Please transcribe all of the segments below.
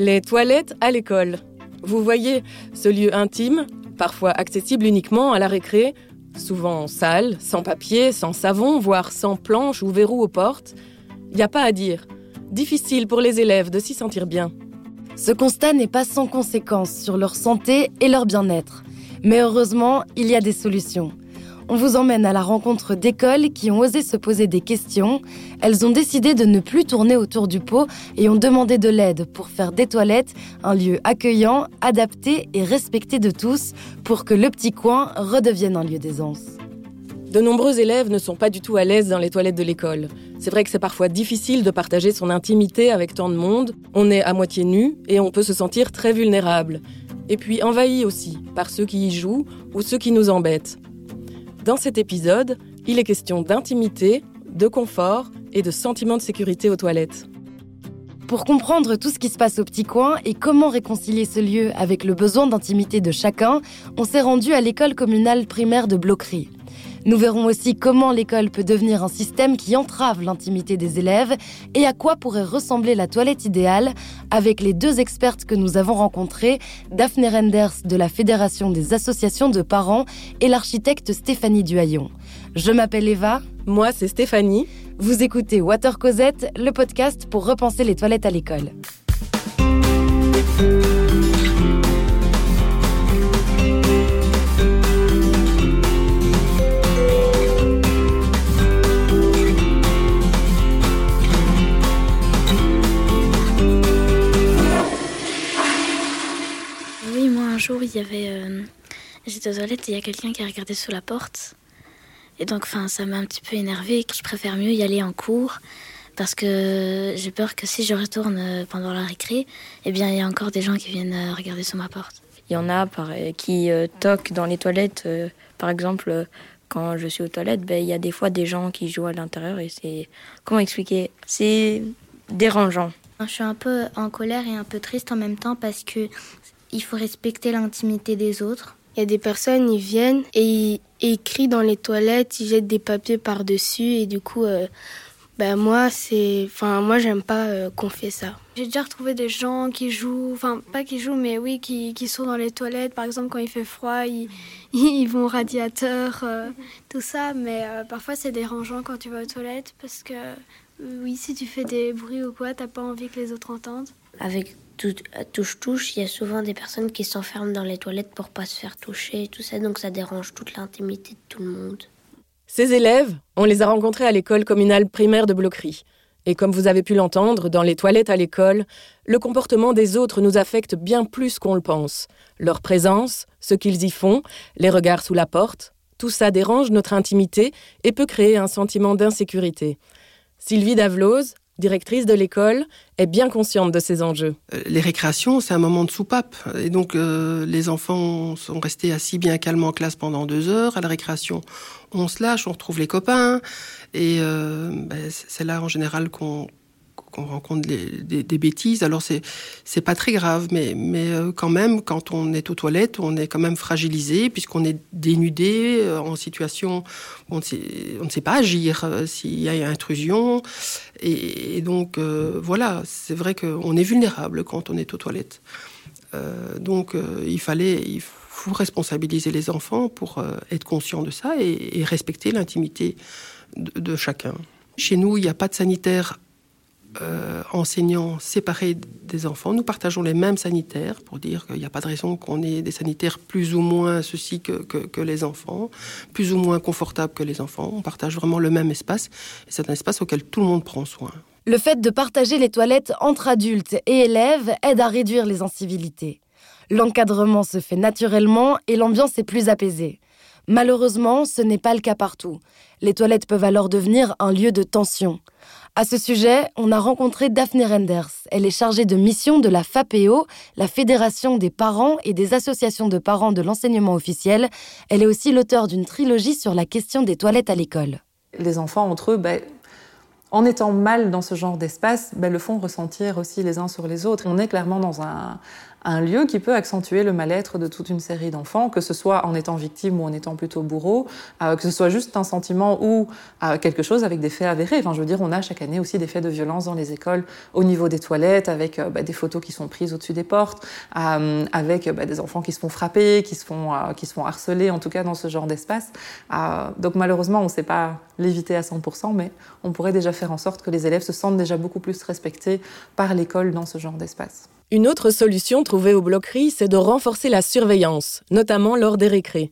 Les toilettes à l'école. Vous voyez, ce lieu intime, parfois accessible uniquement à la récré, souvent sale, sans papier, sans savon, voire sans planche ou verrou aux portes. Il n'y a pas à dire. Difficile pour les élèves de s'y sentir bien. Ce constat n'est pas sans conséquence sur leur santé et leur bien-être. Mais heureusement, il y a des solutions. On vous emmène à la rencontre d'écoles qui ont osé se poser des questions. Elles ont décidé de ne plus tourner autour du pot et ont demandé de l'aide pour faire des toilettes un lieu accueillant, adapté et respecté de tous pour que le petit coin redevienne un lieu d'aisance. De nombreux élèves ne sont pas du tout à l'aise dans les toilettes de l'école. C'est vrai que c'est parfois difficile de partager son intimité avec tant de monde. On est à moitié nu et on peut se sentir très vulnérable. Et puis envahi aussi par ceux qui y jouent ou ceux qui nous embêtent. Dans cet épisode, il est question d'intimité, de confort et de sentiment de sécurité aux toilettes. Pour comprendre tout ce qui se passe au petit coin et comment réconcilier ce lieu avec le besoin d'intimité de chacun, on s'est rendu à l'école communale primaire de Bloquerie. Nous verrons aussi comment l'école peut devenir un système qui entrave l'intimité des élèves et à quoi pourrait ressembler la toilette idéale avec les deux expertes que nous avons rencontrées, Daphné Renders de la Fédération des associations de parents et l'architecte Stéphanie Duhaillon. Je m'appelle Eva. Moi, c'est Stéphanie. Vous écoutez Water Cosette, le podcast pour repenser les toilettes à l'école. Y avait. Euh, j'étais aux toilettes et il y a quelqu'un qui a regardé sous la porte. Et donc, enfin, ça m'a un petit peu énervé. Je préfère mieux y aller en cours parce que j'ai peur que si je retourne euh, pendant la récré, eh bien, il y a encore des gens qui viennent euh, regarder sous ma porte. Il y en a qui toquent dans les toilettes. par exemple, quand je suis aux toilettes, ben, il y a des fois des gens qui jouent à l'intérieur et c'est. Comment expliquer? C'est dérangeant. Je suis un peu en colère et un peu triste en même temps parce que il faut respecter l'intimité des autres. Il y a des personnes, ils viennent et ils crient dans les toilettes, ils jettent des papiers par-dessus et du coup, euh, ben moi, c'est, enfin, moi, j'aime pas euh, qu'on fait ça. J'ai déjà retrouvé des gens qui jouent, enfin, pas qui jouent, mais oui, qui, qui, sont dans les toilettes. Par exemple, quand il fait froid, ils, ils vont au radiateur, euh, tout ça. Mais parfois, c'est dérangeant quand tu vas aux toilettes parce que, oui, si tu fais des bruits ou quoi, t'as pas envie que les autres entendent. Avec touche-touche, il y a souvent des personnes qui s'enferment dans les toilettes pour pas se faire toucher et tout ça, donc ça dérange toute l'intimité de tout le monde. Ces élèves, on les a rencontrés à l'école communale primaire de Bloquerie. Et comme vous avez pu l'entendre, dans les toilettes à l'école, le comportement des autres nous affecte bien plus qu'on le pense. Leur présence, ce qu'ils y font, les regards sous la porte, tout ça dérange notre intimité et peut créer un sentiment d'insécurité. Sylvie Davlose, directrice de l'école, est bien consciente de ces enjeux. Euh, les récréations, c'est un moment de soupape. Et donc, euh, les enfants sont restés assis bien calmement en classe pendant deux heures. À la récréation, on se lâche, on retrouve les copains. Et euh, ben, c'est là, en général, qu'on qu'on rencontre des, bêtises. Alors c'est c'est pas très grave, mais mais euh, quand même, quand on est aux toilettes, on est quand même fragilisé puisqu'on est dénudé euh, en situation où on ne sait, pas agir euh, s'il y a intrusion. Et, donc voilà, c'est vrai qu'on est vulnérable quand on est aux toilettes. donc il fallait faut responsabiliser les enfants pour être conscient de ça et, respecter l'intimité de, de chacun. Chez nous, il n'y a pas de sanitaire euh, enseignants séparés des enfants. Nous partageons les mêmes sanitaires pour dire qu'il n'y a pas de raison qu'on ait des sanitaires plus ou moins ceci que, que, les enfants, plus ou moins confortables que les enfants. On partage vraiment le même espace et c'est un espace auquel tout le monde prend soin. Le fait de partager les toilettes entre adultes et élèves aide à réduire les incivilités. L'encadrement se fait naturellement et l'ambiance est plus apaisée. Malheureusement, ce n'est pas le cas partout. Les toilettes peuvent alors devenir un lieu de tension. À ce sujet, on a rencontré Daphné Renders. Elle est chargée de mission de la FAPEO, la Fédération des parents et des associations de parents de l'enseignement officiel. Elle est aussi l'auteur d'une trilogie sur la question des toilettes à l'école. Les enfants entre eux, ben, en étant mal dans ce genre d'espace, ben, le font ressentir aussi les uns sur les autres. On est clairement dans un, un lieu qui peut accentuer le mal-être de toute une série d'enfants, que ce soit en étant victime ou en étant plutôt bourreau, euh, que ce soit juste un sentiment ou euh, quelque chose avec des faits avérés. Enfin, je veux dire, on a chaque année aussi des faits de violence dans les écoles au niveau des toilettes, avec bah, des photos qui sont prises au-dessus des portes, avec bah, des enfants qui se font frapper, qui se font, qui se font harceler, en tout cas dans ce genre d'espace. donc malheureusement, on ne sait pas l'éviter à 100%, mais on pourrait déjà faire en sorte que les élèves se sentent déjà beaucoup plus respectés par l'école dans ce genre d'espace. Une autre solution trouvée au bloquerie, c'est de renforcer la surveillance, notamment lors des récrés.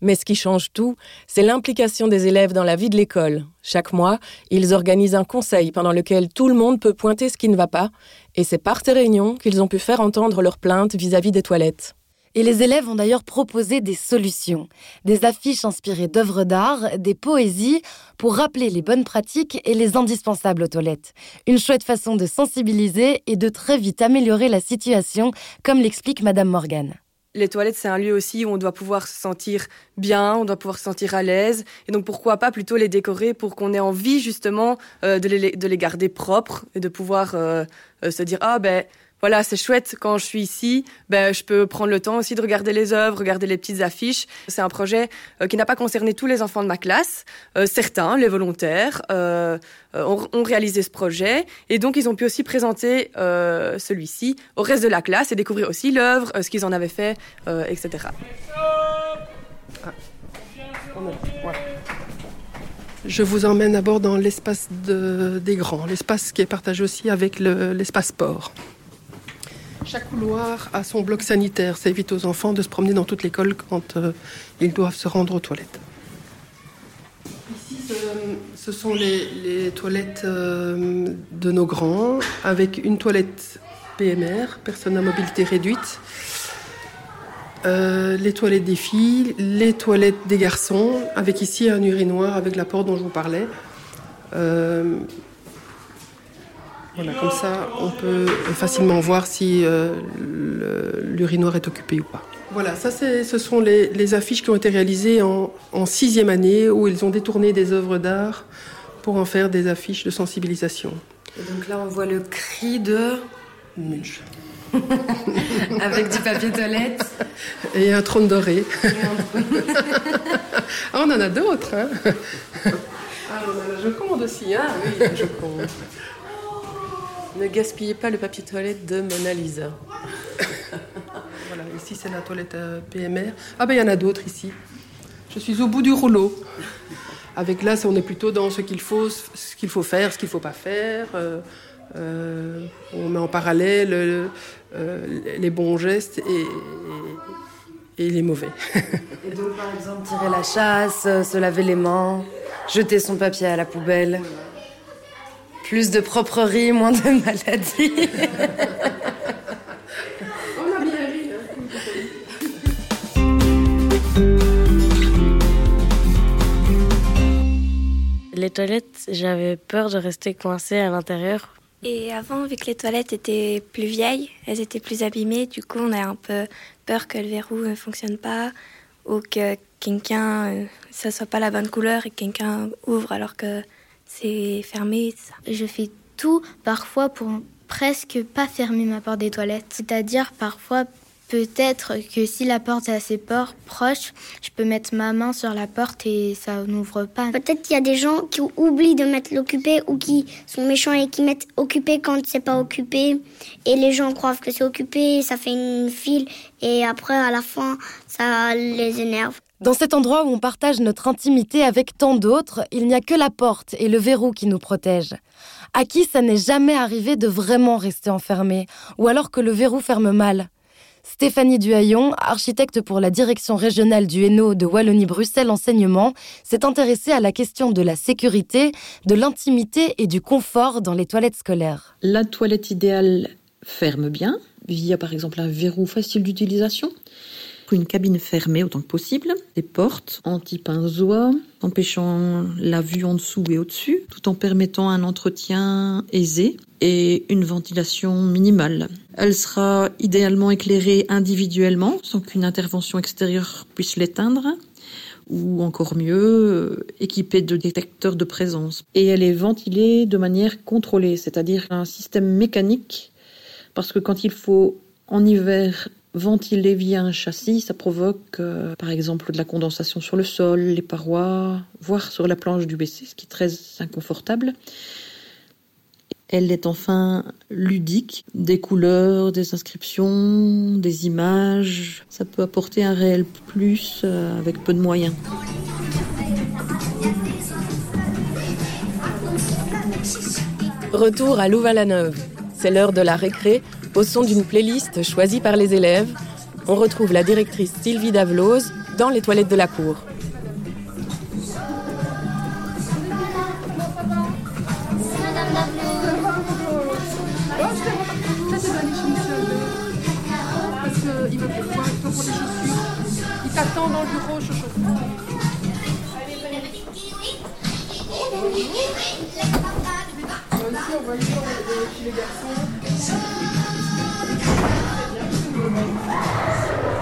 Mais ce qui change tout, c'est l'implication des élèves dans la vie de l'école. Chaque mois, ils organisent un conseil pendant lequel tout le monde peut pointer ce qui ne va pas, et c'est par ces réunions qu'ils ont pu faire entendre leurs plaintes vis-à-vis des toilettes. Et les élèves ont d'ailleurs proposé des solutions, des affiches inspirées d'œuvres d'art, des poésies, pour rappeler les bonnes pratiques et les indispensables aux toilettes. Une chouette façon de sensibiliser et de très vite améliorer la situation, comme l'explique Madame Morgan. Les toilettes, c'est un lieu aussi où on doit pouvoir se sentir bien, on doit pouvoir se sentir à l'aise. Et donc, pourquoi pas plutôt les décorer pour qu'on ait envie, justement, euh, de, les, garder propres et de pouvoir euh, euh, se dire, ah ben, voilà, c'est chouette quand je suis ici, ben je peux prendre le temps aussi de regarder les œuvres, regarder les petites affiches. C'est un projet euh, qui n'a pas concerné tous les enfants de ma classe. Euh, certains, les volontaires, euh, ont, ont, réalisé ce projet et donc ils ont pu aussi présenter celui-ci au reste de la classe et découvrir aussi l'œuvre, ce qu'ils en avaient fait, etc. Je vous emmène d'abord dans l'espace de, des grands, l'espace qui est partagé aussi avec l'espace sport. Chaque couloir a son bloc sanitaire. Ça évite aux enfants de se promener dans toute l'école quand euh, ils doivent se rendre aux toilettes. Ici, ce, sont les, toilettes euh, de nos grands, avec une toilette PMR, personne à mobilité réduite. Euh, les toilettes des filles, les toilettes des garçons, avec ici un urinoir avec la porte dont je vous parlais. Voilà, comme ça, on peut facilement voir si euh, l'urinoir est occupé ou pas. Voilà, ça, ce sont les, affiches qui ont été réalisées en, sixième année, où ils ont détourné des œuvres d'art pour en faire des affiches de sensibilisation. Et donc là, on voit le cri de Munch. Avec du papier toilette. Et un trône doré. ah, on en a d'autres. Hein ah, on a la Joconde aussi. Hein oui, la Joconde. Ne gaspillez pas le papier toilette de Mona Lisa. voilà, ici c'est la toilette euh, PMR. Ah ben il y en a d'autres ici. Je suis au bout du rouleau. Avec là, on est plutôt dans ce qu'il faut, ce qu'il faut faire, ce qu'il ne faut pas faire. Euh, euh, on met en parallèle les bons gestes et, et les mauvais. et donc, par exemple, tirer la chasse, se laver les mains, jeter son papier à la poubelle. Plus de proprerie, moins de maladies. Les toilettes, j'avais peur de rester coincée à l'intérieur. Et avant, vu que les toilettes étaient plus vieilles, elles étaient plus abîmées, du coup, on a un peu peur que le verrou ne fonctionne pas ou que quelqu'un, euh, ça soit pas la bonne couleur et que quelqu'un ouvre alors que c'est fermé. Ça. Je fais tout parfois pour presque pas fermer ma porte des toilettes. C'est-à-dire parfois peut-être que si la porte est assez proche, je peux mettre ma main sur la porte et ça n'ouvre pas. Peut-être qu'il y a des gens qui oublient de mettre l'occupé ou qui sont méchants et qui mettent occupé quand c'est pas occupé. Et les gens croient que c'est occupé, ça fait une file et après à la fin ça les énerve. Dans cet endroit où on partage notre intimité avec tant d'autres, il n'y a que la porte et le verrou qui nous protègent. À qui ça n'est jamais arrivé de vraiment rester enfermé, ou alors que le verrou ferme mal? Stéphanie Duhaillon, architecte pour la direction régionale du Hainaut de Wallonie-Bruxelles Enseignement, s'est intéressée à la question de la sécurité, de l'intimité et du confort dans les toilettes scolaires. La toilette idéale ferme bien, via par exemple un verrou facile d'utilisation une cabine fermée autant que possible, des portes anti-pinzois, empêchant la vue en dessous et au-dessus, tout en permettant un entretien aisé et une ventilation minimale. Elle sera idéalement éclairée individuellement, sans qu'une intervention extérieure puisse l'éteindre ou encore mieux, équipée de détecteurs de présence. Et elle est ventilée de manière contrôlée, c'est-à-dire un système mécanique, parce que quand il faut En hiver, ventiler via un châssis, ça provoque euh, par exemple de la condensation sur le sol, les parois, voire sur la planche du WC, ce qui est très inconfortable. Elle est enfin ludique, des couleurs, des inscriptions, des images. Ça peut apporter un réel plus euh, avec peu de moyens. Retour à Louvain-la-Neuve. C'est l'heure de la récré, au son d'une playlist choisie par les élèves. On retrouve la directrice Sylvie Davlos dans les toilettes de la cour. Il t'attend dans le bureau,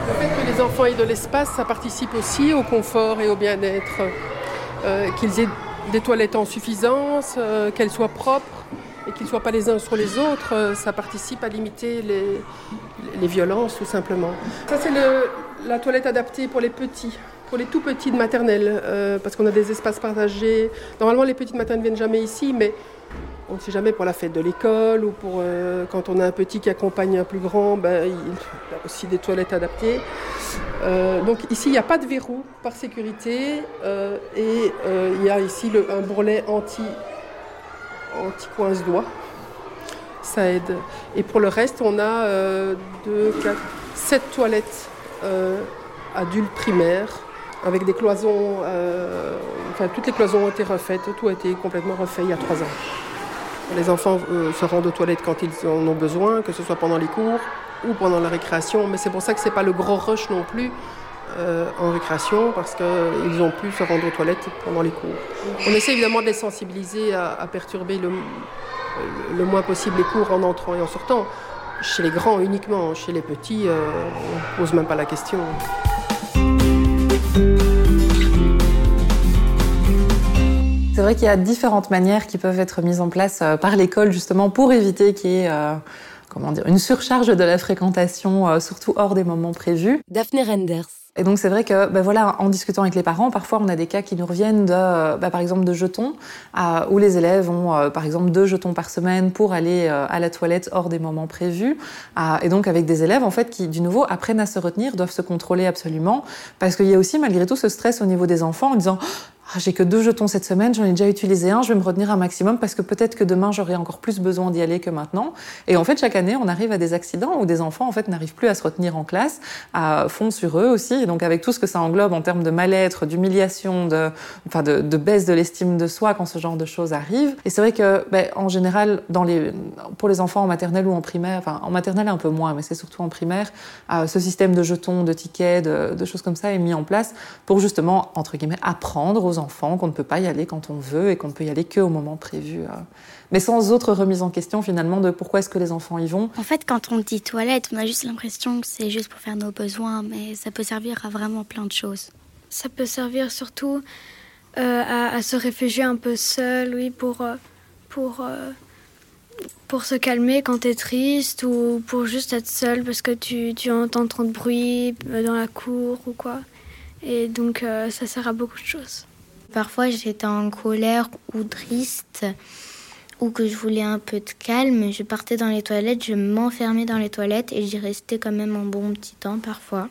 Le fait que les enfants aient de l'espace, ça participe aussi au confort et au bien-être. Euh, qu'ils aient des toilettes en suffisance, euh, qu'elles soient propres et qu'ils ne soient pas les uns sur les autres, euh, ça participe à limiter les, violences tout simplement. Ça c'est la toilette adaptée pour les petits pour les tout petits de maternelle, parce qu'on a des espaces partagés. Normalement, les petites maternelles ne viennent jamais ici, mais on ne sait jamais pour la fête de l'école ou pour euh, quand on a un petit qui accompagne un plus grand, ben, il a aussi des toilettes adaptées. Euh, donc ici, il n'y a pas de verrou par sécurité euh, et il y a ici un bourrelet anti, anti coince-doigt. Ça aide. Et pour le reste, on a deux, quatre, sept toilettes adultes primaires avec des cloisons, enfin toutes les cloisons ont été refaites, tout a été complètement refait il y a trois ans. Les enfants euh, se rendent aux toilettes quand ils en ont besoin, que ce soit pendant les cours ou pendant la récréation. Mais c'est pour ça que ce n'est pas le gros rush non plus euh, en récréation, parce qu'ils ont pu se rendre aux toilettes pendant les cours. On essaie évidemment de les sensibiliser à, perturber le, moins possible les cours en entrant et en sortant. Chez les grands uniquement, chez les petits, euh, on ne pose même pas la question. C'est vrai qu'il y a différentes manières qui peuvent être mises en place euh, par l'école justement pour éviter qu'il y ait euh, comment dire, une surcharge de la fréquentation, euh, surtout hors des moments prévus. Daphné Renders. Et donc c'est vrai que, ben voilà, en discutant avec les parents, parfois on a des cas qui nous reviennent de, ben par exemple, de jetons, où les élèves ont, par exemple, deux jetons par semaine pour aller à la toilette hors des moments prévus. et donc avec des élèves en fait qui, du nouveau, apprennent à se retenir, doivent se contrôler absolument, parce qu'il y a aussi malgré tout ce stress au niveau des enfants en disant ah, j'ai que deux jetons cette semaine, j'en ai déjà utilisé un, je vais me retenir un maximum parce que peut-être que demain j'aurai encore plus besoin d'y aller que maintenant. Et en fait, chaque année, on arrive à des accidents où des enfants en fait n'arrivent plus à se retenir en classe, à fond sur eux aussi. Et donc avec tout ce que ça englobe en termes de mal-être, d'humiliation, de, enfin de, baisse de l'estime de soi quand ce genre de choses arrive. Et c'est vrai que, ben, en général, pour les enfants en maternelle ou en primaire, enfin en maternelle un peu moins, mais c'est surtout en primaire, euh, ce système de jetons, de tickets, de, de choses comme ça est mis en place pour justement entre guillemets apprendre aux enfants qu'on ne peut pas y aller quand on veut et qu'on ne peut y aller qu'au moment prévu. Euh. Mais sans autre remise en question finalement de pourquoi est-ce que les enfants y vont. En fait, quand on dit toilette, on a juste l'impression que c'est juste pour faire nos besoins, mais ça peut servir à vraiment plein de choses. Ça peut servir surtout euh, à, se réfugier un peu seul, oui, pour, euh, pour, pour se calmer quand tu es triste ou pour juste être seul parce que tu, tu entends trop de bruit dans la cour ou quoi. Et donc ça sert à beaucoup de choses. Parfois j'étais en colère ou triste ou que je voulais un peu de calme, je partais dans les toilettes, je m'enfermais dans les toilettes et j'y restais quand même un bon petit temps parfois.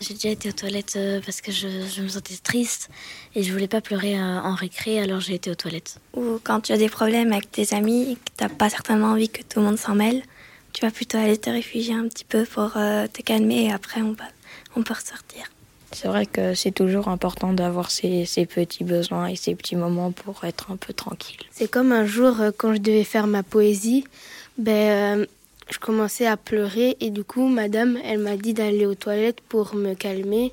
J'ai déjà été aux toilettes euh, parce que je, me sentais triste et je voulais pas pleurer euh, en récré, alors j'ai été aux toilettes. Ou quand tu as des problèmes avec tes amis et que tu n'as pas certainement envie que tout le monde s'en mêle, tu vas plutôt aller te réfugier un petit peu pour euh, te calmer et après on, va, on peut ressortir. C'est vrai que c'est toujours important d'avoir ces, petits besoins et ces petits moments pour être un peu tranquille. C'est comme un jour euh, quand je devais faire ma poésie, ben, euh, je commençais à pleurer et du coup madame elle m'a dit d'aller aux toilettes pour me calmer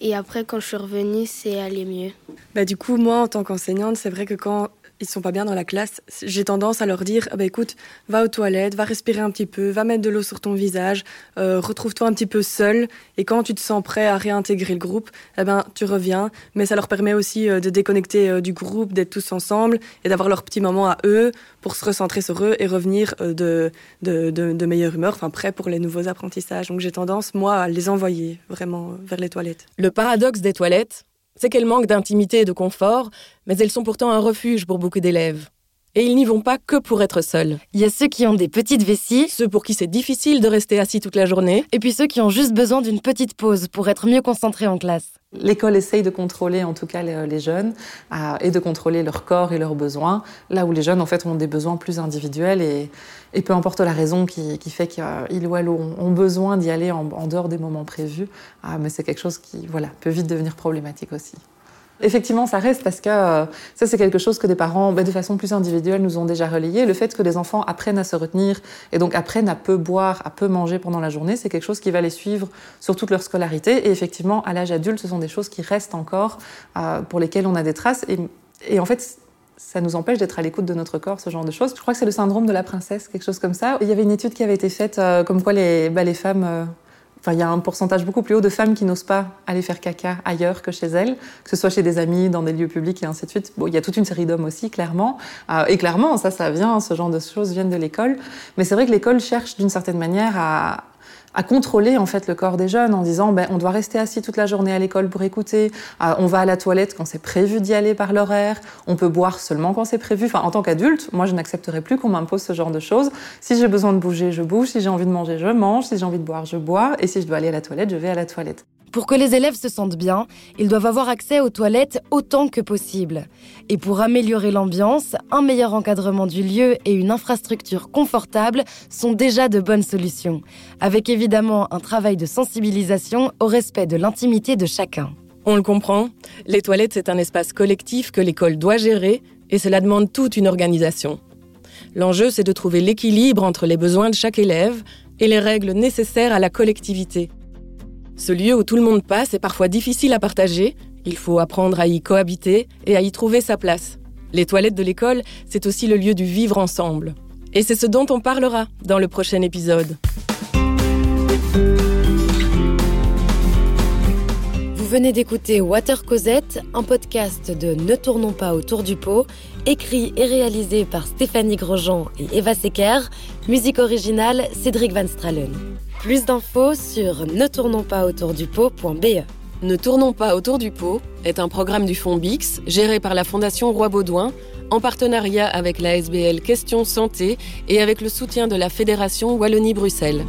et après quand je suis revenue c'est allé mieux. Bah, du coup moi en tant qu'enseignante c'est vrai que quand ils sont pas bien dans la classe, j'ai tendance à leur dire, ah bah, écoute, va aux toilettes, va respirer un petit peu, va mettre de l'eau sur ton visage, euh, retrouve-toi un petit peu seul, et quand tu te sens prêt à réintégrer le groupe, eh ben, tu reviens. Mais ça leur permet aussi euh, de déconnecter euh, du groupe, d'être tous ensemble, et d'avoir leur petit moment à eux pour se recentrer sur eux et revenir de, de, de, de meilleure humeur, enfin prêt pour les nouveaux apprentissages. Donc j'ai tendance, moi, à les envoyer vraiment vers les toilettes. Le paradoxe des toilettes, c'est qu'elles manquent d'intimité et de confort, mais elles sont pourtant un refuge pour beaucoup d'élèves. Et ils n'y vont pas que pour être seuls. Il y a ceux qui ont des petites vessies, ceux pour qui c'est difficile de rester assis toute la journée, et puis ceux qui ont juste besoin d'une petite pause pour être mieux concentrés en classe. L'école essaye de contrôler en tout cas les, jeunes euh, et de contrôler leur corps et leurs besoins, là où les jeunes en fait ont des besoins plus individuels et, et peu importe la raison qui, fait qu'ils ou elles ont, ont besoin d'y aller en, en, dehors des moments prévus, euh, mais c'est quelque chose qui voilà, peut vite devenir problématique aussi. Effectivement, ça reste parce que euh, ça, c'est quelque chose que des parents, bah, de façon plus individuelle, nous ont déjà relayé. Le fait que les enfants apprennent à se retenir et donc apprennent à peu boire, à peu manger pendant la journée, c'est quelque chose qui va les suivre sur toute leur scolarité. Et effectivement, à l'âge adulte, ce sont des choses qui restent encore, euh, pour lesquelles on a des traces. Et, en fait, ça nous empêche d'être à l'écoute de notre corps, ce genre de choses. Je crois que c'est le syndrome de la princesse, quelque chose comme ça. Il y avait une étude qui avait été faite euh, comme quoi les, bah, les femmes Enfin, il y a un pourcentage beaucoup plus haut de femmes qui n'osent pas aller faire caca ailleurs que chez elles, que ce soit chez des amis, dans des lieux publics et ainsi de suite. Bon, il y a toute une série d'hommes aussi, clairement. Euh, et clairement, ça, ça vient, ce genre de choses viennent de l'école. Mais c'est vrai que l'école cherche d'une certaine manière à, à contrôler en fait le corps des jeunes en disant ben, on doit rester assis toute la journée à l'école pour écouter, on va à la toilette quand c'est prévu d'y aller par l'horaire, on peut boire seulement quand c'est prévu. Enfin, en tant qu'adulte, moi je n'accepterai plus qu'on m'impose ce genre de choses. Si j'ai besoin de bouger, je bouge. Si j'ai envie de manger, je mange. Si j'ai envie de boire, je bois. Et si je dois aller à la toilette, je vais à la toilette. Pour que les élèves se sentent bien, ils doivent avoir accès aux toilettes autant que possible. Et pour améliorer l'ambiance, un meilleur encadrement du lieu et une infrastructure confortable sont déjà de bonnes solutions, avec évidemment un travail de sensibilisation au respect de l'intimité de chacun. On le comprend, les toilettes c'est un espace collectif que l'école doit gérer et cela demande toute une organisation. L'enjeu c'est de trouver l'équilibre entre les besoins de chaque élève et les règles nécessaires à la collectivité ce lieu où tout le monde passe est parfois difficile à partager, il faut apprendre à y cohabiter et à y trouver sa place. Les toilettes de l'école, c'est aussi le lieu du vivre ensemble. Et c'est ce dont on parlera dans le prochain épisode. Vous venez d'écouter Water Cosette, un podcast de Ne tournons pas autour du pot, écrit et réalisé par Stéphanie Grosjean et Eva Secker, musique originale Cédric Van Stralen. Plus d'infos sur ne tournons pas autour du pot.be. Ne tournons pas autour du pot est un programme du fonds Bix géré par la Fondation Roi Baudouin en partenariat avec la SBL Questions Santé et avec le soutien de la Fédération Wallonie-Bruxelles.